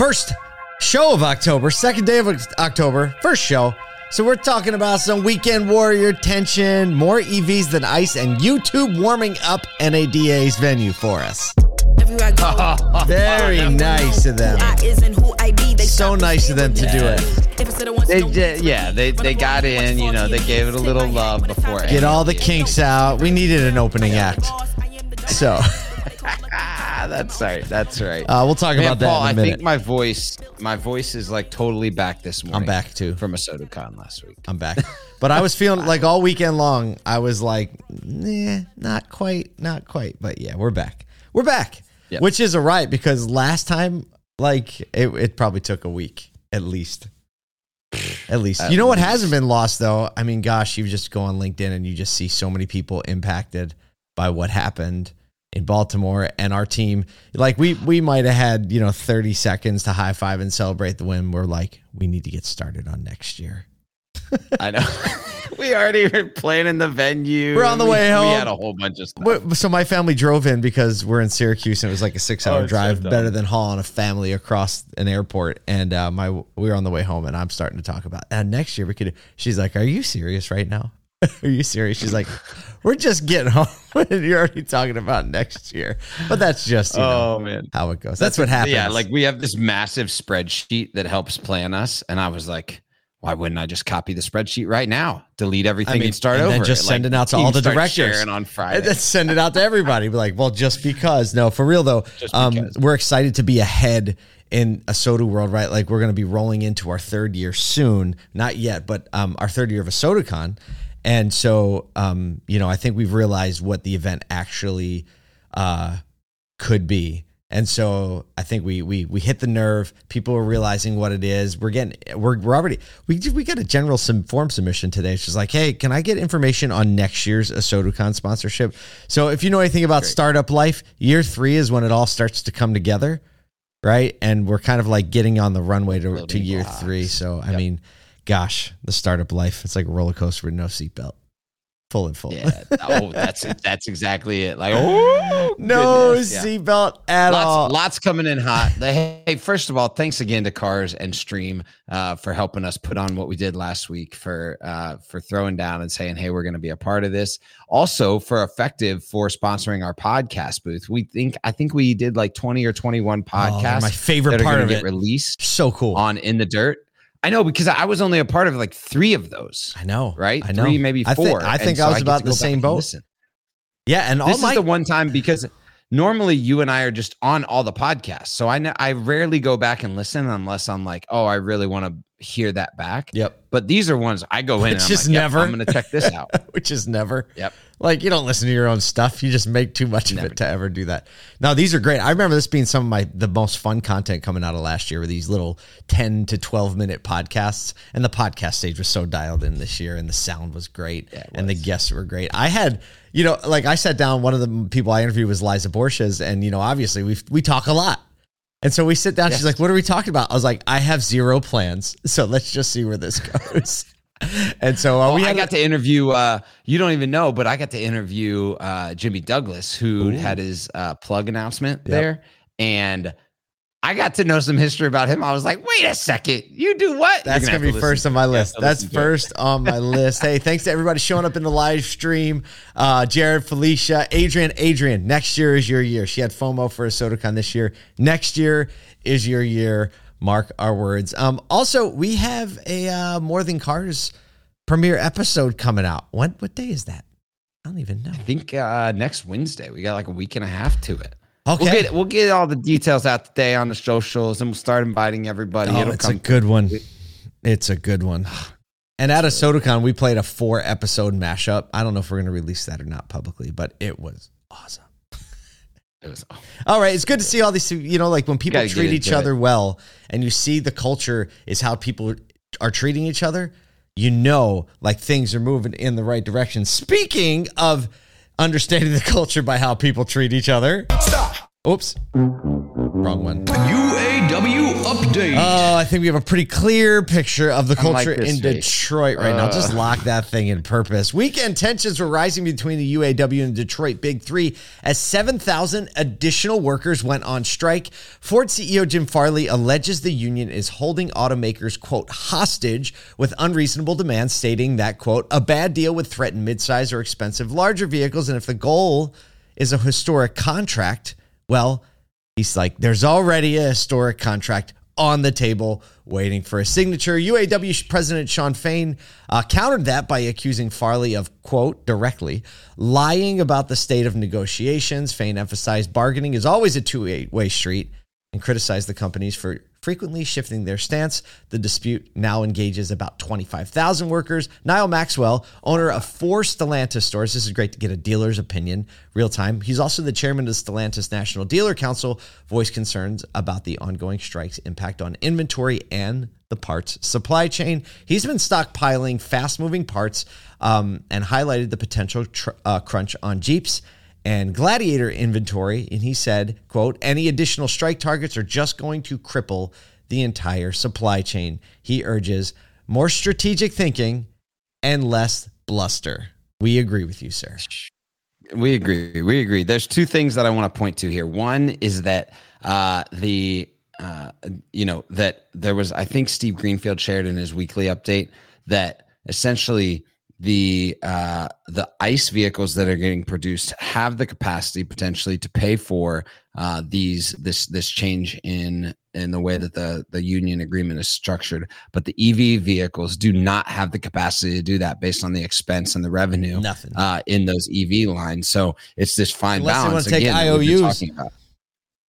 First show of October, second day of October, first show. So we're talking about some weekend warrior tension, more EVs than ICE, and U2 warming up NADA's venue for us. Very nice of them. So nice of them to do it. They did, yeah. They they got in. You know, they gave it a little love before. Get all the kinks out. We needed an opening act. So That's right. That's right. uh, we'll talk Man, about that Paul, in a I minute. I think my voice, my voice is like totally back this morning. I'm back too. from a SodaCon last week. I'm back. But I was feeling like all weekend long, I was like, nah, not quite, not quite. But yeah, we're back. We're back. Yep. Which is a right because last time, like, it, it probably took a week at least. At least. At you know what hasn't been lost though? I mean, gosh, you just go on LinkedIn and you just see so many people impacted by what happened in Baltimore and our team. Like we we might have had, you know, 30 seconds to high five and celebrate the win. We're like, we need to get started on next year. I know. we already were planning the venue. We're on the We- way We home. had a whole bunch of stuff. So my family drove in because we're in Syracuse and it was like a six hour Oh, it's so drive, better than hauling a family across an airport. And uh, my we were on the way home and I'm starting to talk about and next year we could. She's like, "Are you serious right now? Are you serious?" She's like, "We're just getting home and you're already talking about next year." But that's just you know, oh man. how it goes. That's, what happens. Yeah, like we have this massive spreadsheet that helps plan us, and I was like, why wouldn't I just copy the spreadsheet right now, delete everything, mean, and start and over? then just Like, send it out to all the directors. sharing on And Friday. then send it out to everybody. Be like, well, just because. No, for real though, um, we're excited to be ahead in a soda world, right? Like we're going to be rolling into our third year soon. Not yet, but um, our third year of ASOTUCON. And so, um, you know, I think we've realized what the event actually uh, could be. And so I think we we we hit the nerve. People are realizing what it is. We're getting we're we're already we we got a general some form submission today. It's just like, hey, can I get information on next year's ASOTUCON sponsorship? So if you know anything about startup life, year three is when it all starts to come together, right? And we're kind of like getting on the runway to, to year blocks. three. So I mean, gosh, the startup life, it's like a roller coaster with no seatbelt. Full and full. yeah. Oh, that's. That's exactly it. Like, oh, no yeah. seatbelt at all. Lots, lots coming in hot. Hey, first of all, thanks again to Cars and Stream uh, for helping us put on what we did last week for uh, for throwing down and saying, "Hey, we're going to be a part of this." Also, for Effective for sponsoring our podcast booth. We think I think we did like twenty or twenty one they're podcasts. my favorite part of get it. released So cool. on in the dirt. I know because I was only a part of like three of those. I know. Right, I know. three, maybe I think- four. I think so I was about the same boat. listen. Yeah, and all this my is the one time because normally you and I are just on all the podcasts. So I I rarely go back and listen unless I'm like, oh, I really want to hear that back. Yep. But these are ones I go in It's and I'm just like, yep, never. I'm going to check this out. which is never. Yep. Like you don't listen to your own stuff. You just make too much of Never it to ever do that. Now these are great. I remember this being some of my the most fun content coming out of last year were these little 10 to 12 minute podcasts. And the podcast stage was so dialed in this year and the sound was great it and the guests were great. I had, you know, like I sat down, one of the people I interviewed was Liza Borges, and you know, obviously we we talk a lot. And so we sit down. She's like, "What are we talking about?" I was like, "I have zero plans, so let's just see where this goes." and so uh, Oh, we I got to interview. Uh, you don't even know, but I got to interview uh, Jimmy Douglas, who had his uh, plug announcement there, and I got to know some history about him. I was like, wait a second, you do what? That's gonna, have be first on my to it. You have list. That's listen to it. first on my list. Hey, thanks to everybody showing up in the live stream. Uh, Jared, Felicia, Adrian, Adrian. Next year is your year. She had FOMO for ASOTUCON this year. Next year is your year. Mark our words. Um, also, we have a uh, More Than Cars premiere episode coming out. What what day is that? I don't even know. I think uh, next Wednesday we got like a week and a half to it. Okay. We'll get we'll get all the details out today on the socials, and we'll start inviting everybody. Oh, It'll it's a good one. It's a good one. And at ASOTUCON, we played a four episode mashup. I don't know if we're going to release that or not publicly, but it was awesome. It was, All right, it's good to see all these. You know, like when people Gotta get treat each into other well, and you see the culture is how people are treating each other. You know, like things are moving in the right direction. Speaking of understanding the culture by how people treat each other. Stop. Oops, wrong one. UAW UAW update. Oh, I think we have a pretty clear picture of the I like culture in face. Detroit right now. Uh. Just lock that thing in purpose. Weekend tensions were rising between the UAW and Detroit Big Three as 7,000 additional workers went on strike. Ford CEO Jim Farley alleges the union is holding automakers, quote, hostage with unreasonable demands, stating that, quote, a bad deal would threaten midsize or expensive larger vehicles. And if the goal is a historic contract, well, He's like, there's already a historic contract on the table waiting for a signature. UAW President Shawn Fain uh, countered that by accusing Farley of, quote, directly lying about the state of negotiations. Fain emphasized bargaining is always a two way street and criticized the companies for frequently shifting their stance. The dispute now engages about 25,000 workers. Nyle Maxwell, owner of four Stellantis stores, this is great to get a dealer's opinion real time. He's also the chairman of the Stellantis National Dealer Council, voiced concerns about the ongoing strike's impact on inventory and the parts supply chain. He's been stockpiling fast moving parts um, and highlighted the potential tr- uh, crunch on Jeeps and gladiator inventory and he said quote any additional strike targets are just going to cripple the entire supply chain he urges more strategic thinking and less bluster we agree with you sir We agree. We agree. There's two things that I want to point to here. One is that uh, the uh, you know that there was I think Steve Greenfield shared in his weekly update that essentially the uh, the ICE vehicles that are getting produced have the capacity potentially to pay for uh, these this this change in in the way that the the union agreement is structured, but the EV vehicles do not have the capacity to do that based on the expense and the revenue nothing uh, in those EV lines. So it's this fine Unless they balance. wanna take again, IOUs. talking about.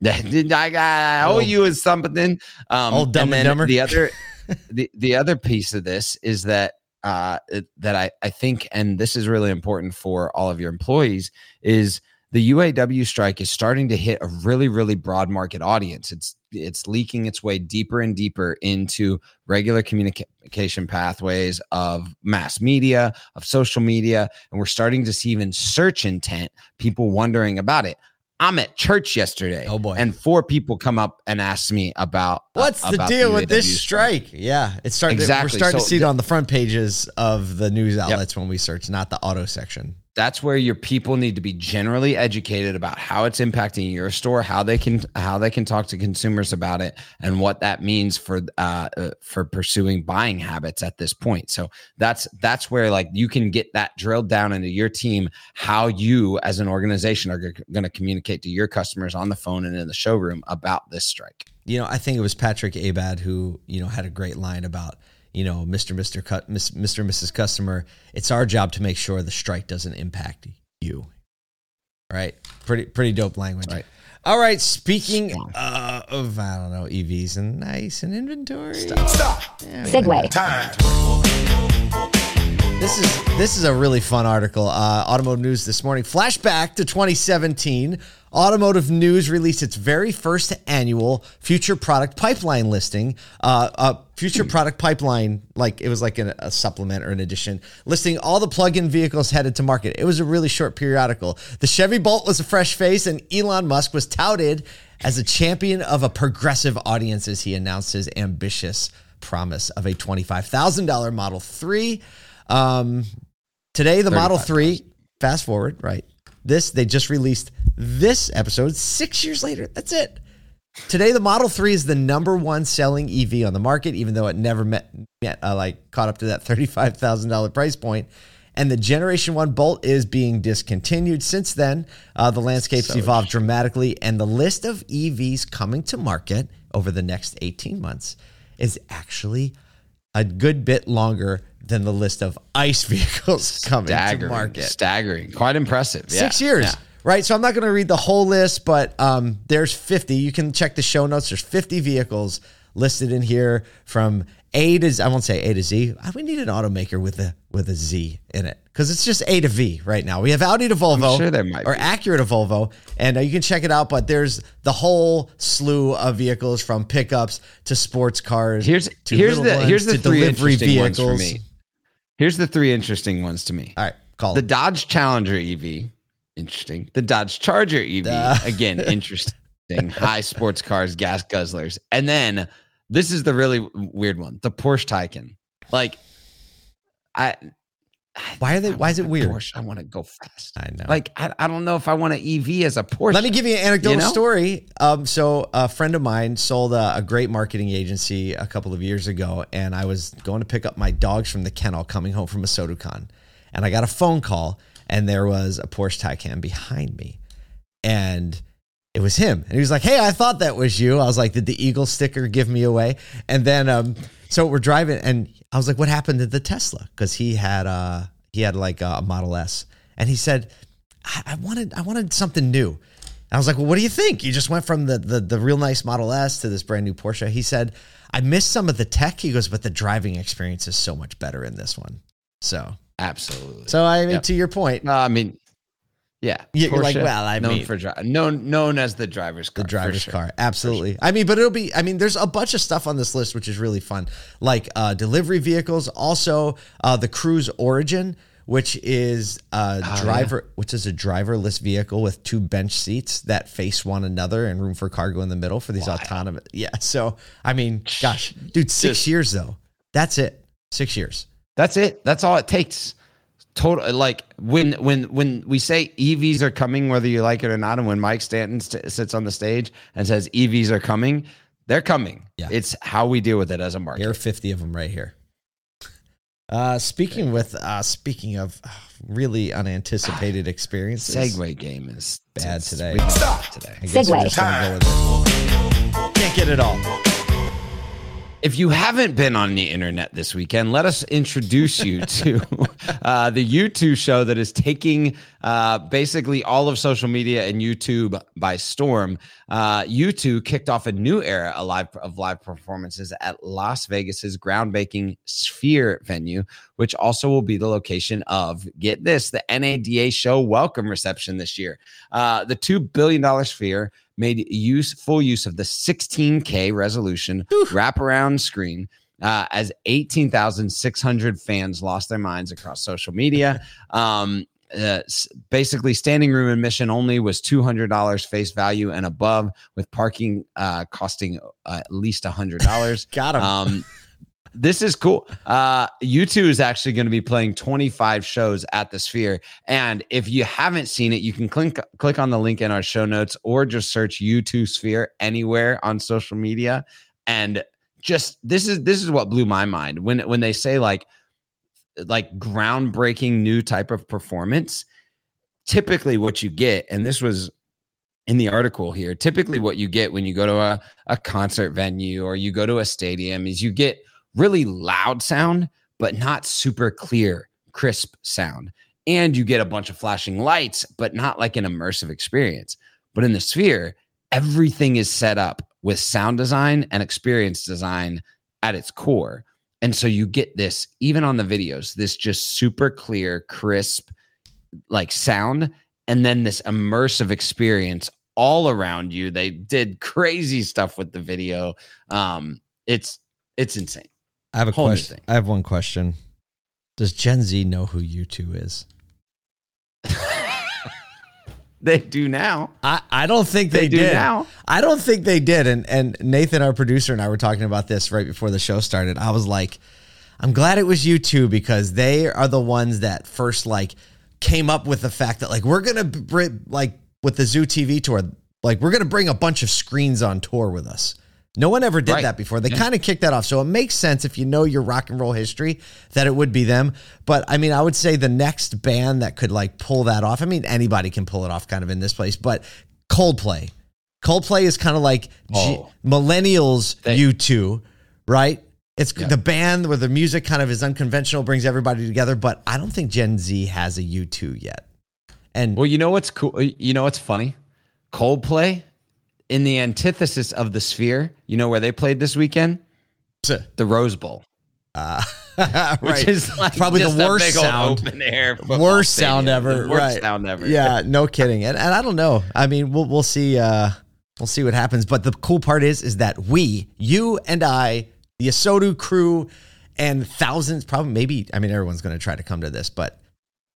I got I owe you is something. Um, Old Dumb and then Dumber. The other, the the other piece of this is that uh, that I I think, and this is really important for all of your employees, is the UAW strike is starting to hit a really really broad market audience. It's it's leaking its way deeper and deeper into regular communication pathways of mass media, of social media, and we're starting to see even search intent, people wondering about it. I'm at church yesterday. Oh, boy. And four people come up and ask me about uh, what's the about deal with this UAW strike yeah it's starting to, we're Exactly. starting to So see it on the front pages of the news outlets when we search not the auto section that's where your people need to be generally educated about how it's impacting your store how they can how they can talk to consumers about it and what that means for uh, uh for pursuing buying habits at this point. So that's that's where like you can get that drilled down into your team how you as an organization are going to communicate to your customers on the phone and in the showroom about this strike. You know, I think it was Patrick Abad who, you know, had a great line about, you know, Mr. Mr. Cut, Miss, Mr. Mrs. Customer. It's our job to make sure the strike doesn't impact you. Right? Pretty, pretty dope language. Right. All right. Speaking uh, of, I don't know, EVs and nice and inventory. Stop. Segue. Time. This is this is a really fun article. Uh, Automotive News this morning. Flashback to 2017. Automotive News released its very first annual future product pipeline listing. Uh, uh, future product pipeline, like it was like an, a supplement or an addition, listing all the plug-in vehicles headed to market. It was a really short periodical. The Chevy Bolt was a fresh face, and Elon Musk was touted as a champion of a progressive audience as he announced his ambitious promise of a $25,000 Model 3. Um, today, the Model 3, fast forward, right? This, they just released this episode six years later. That's it. Today, the Model 3 is the number one selling EV on the market, even though it never met, met uh, like caught up to that $35,000 price point. And the Generation 1 Bolt is being discontinued. Since then, uh, the landscape's evolved dramatically, and the list of EVs coming to market over the next 18 months is actually a good bit longer than the list of ICE vehicles coming to market. staggering quite impressive yeah. Six years. Yeah. Right. So I'm not going to read the whole list, but um, there's 50. You can check the show notes. There's 50 vehicles listed in here from A to Z. I won't say A to Z. Uh, We need an automaker with a with a Z in it because it's just A to V right now. We have Audi to Volvo, sure there might or be. Acura to Volvo, and uh, you can check it out. But there's the whole slew of vehicles from pickups to sports cars. Here's here's the here's the three delivery ones for me. Here's the three interesting ones to me. All right, call The it. Dodge Challenger EV, interesting. The Dodge Charger EV, Duh. again, interesting. high sports cars, gas guzzlers. And then this is the really weird one the Porsche Taycan. Like, I. Why are they? I Why is it weird? Porsche. I want to go fast. I know. Like, I, I don't know if I want an EV as a Porsche. Let me give you an anecdotal You know? story. Um, so a friend of mine sold a, a great marketing agency a couple of years ago, and I was going to pick up my dogs from the kennel coming home from ASOTUCON, and I got a phone call, and there was a Porsche Taycan behind me, and it was him, and he was like, "Hey, I thought that was you." I was like, "Did the eagle sticker give me away?" And then, um, so we're driving, and I was like, "What happened to the Tesla?" Because he had uh he had like a Model S, and he said, I, I wanted I wanted something new. And I was like, well, what do you think? You just went from the, the the real nice Model S to this brand new Porsche. He said, I missed some of the tech. He goes, but the driving experience is so much better in this one. So, Absolutely. so I mean, Yep. to your point, No, I mean, yeah. Yeah, you're like, well, I known mean- for dri- known known as the driver's car. the driver's sure. car, absolutely. I mean, but it'll be. I mean, there's a bunch of stuff on this list which is really fun, like uh, delivery vehicles. Also, uh, the Cruise Origin, which is a Oh, driver, which is a driverless vehicle with two bench seats that face one another and room for cargo in the middle for these autonomous. Yeah. So, I mean, gosh, dude, six Just- years though. That's it. Six years. That's it. That's all it takes. Total like when when when we say EVs are coming, whether you like it or not, and when Mike Stanton st- sits on the stage and says EVs are coming, they're coming. Yeah. It's how we deal with it as a market. There are 50 of them right here. Uh, speaking with uh, speaking of uh, really unanticipated experiences, Segue game is Bad today. we got that today. I guess we're just go with it. Can't get it all. If you haven't been on the internet this weekend, let us introduce you to uh, the U2 show that is taking uh, basically all of social media and YouTube by storm. Uh, U2 kicked off a new era of live, of live performances at Las Vegas's groundbreaking Sphere venue, which also will be the location of, get this, the NADA show welcome reception this year. Uh, the $2 billion Sphere made use full use of the 16K resolution wraparound screen uh, as 18,600 fans lost their minds across social media. Um, uh, basically, standing room admission only was $200 face value and above, with parking uh, costing uh, at least $100. Got him. Um, this is cool. Uh, U2 is actually going to be playing 25 shows at the Sphere. And if you haven't seen it, you can click click on the link in our show notes or just search U2 Sphere anywhere on social media. And just this is this is what blew my mind when when they say like like groundbreaking new type of performance. Typically, what you get, and this was in the article here, typically what you get when you go to a, a concert venue or you go to a stadium is you get really loud sound, but not super clear, crisp sound. And you get a bunch of flashing lights, but not like an immersive experience. But in the sphere, everything is set up with sound design and experience design at its core. And so you get this, even on the videos, this just super clear, crisp, like sound, and then this immersive experience all around you. They did crazy stuff with the video. Um, it's it's insane. I have a whole question. I have one question. Does Gen Z know who U2 is? They do now. I, I don't think they, They do did. now. I don't think they did. And and Nathan, our producer, and I were talking about this right before the show started. I was like, I'm glad it was U2 because they are the ones that first like came up with the fact that like we're gonna bring like with the Zoo TV tour, like we're gonna bring a bunch of screens on tour with us. No one ever did Right. that before. They kind of kicked that off. So it makes sense if you know your rock and roll history that it would be them. But I mean, I would say the next band that could like pull that off. I mean, anybody can pull it off kind of in this place, but Coldplay. Coldplay is kind of like G- Oh. millennials They- U2, right? It's Yeah. the band where the music kind of is unconventional, brings everybody together, but I don't think Gen Z has a U2 yet. And Well, you know what's cool? You know what's funny? Coldplay, in the antithesis of the Sphere, you know where they played this weekend? The Rose Bowl, uh, which right. is like Probably the worst sound. open air, worst stadium. sound The ever. worst right. sound ever. Yeah, no kidding. And, and I don't know. I mean, we'll we'll see. Uh, we'll see what happens. But the cool part is, is that we, you and I, the ASOTU crew, and thousands, probably maybe. I mean, everyone's going to try to come to this, but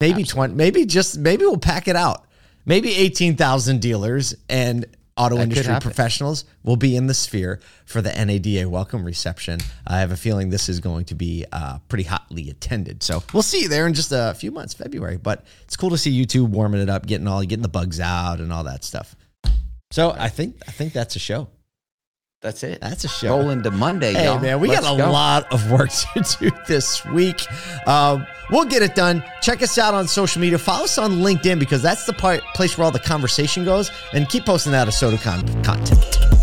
maybe twenty, maybe just maybe we'll pack it out. Maybe eighteen thousand dealers and auto That industry professionals will be in the sphere for the NADA welcome reception. I have a feeling this is going to be uh, pretty hotly attended. So we'll see you there in just a few months, February. But it's cool to see U2 warming it up, getting all getting the bugs out and all that stuff. So I think I think that's a show. That's it. That's a show. Roll into Monday, Hey y'all. man, we Let's got a go. lot of work to do this week. Um, we'll get it done. Check us out on social media. Follow us on LinkedIn because that's the part place where all the conversation goes. And keep posting that of SodaCon content.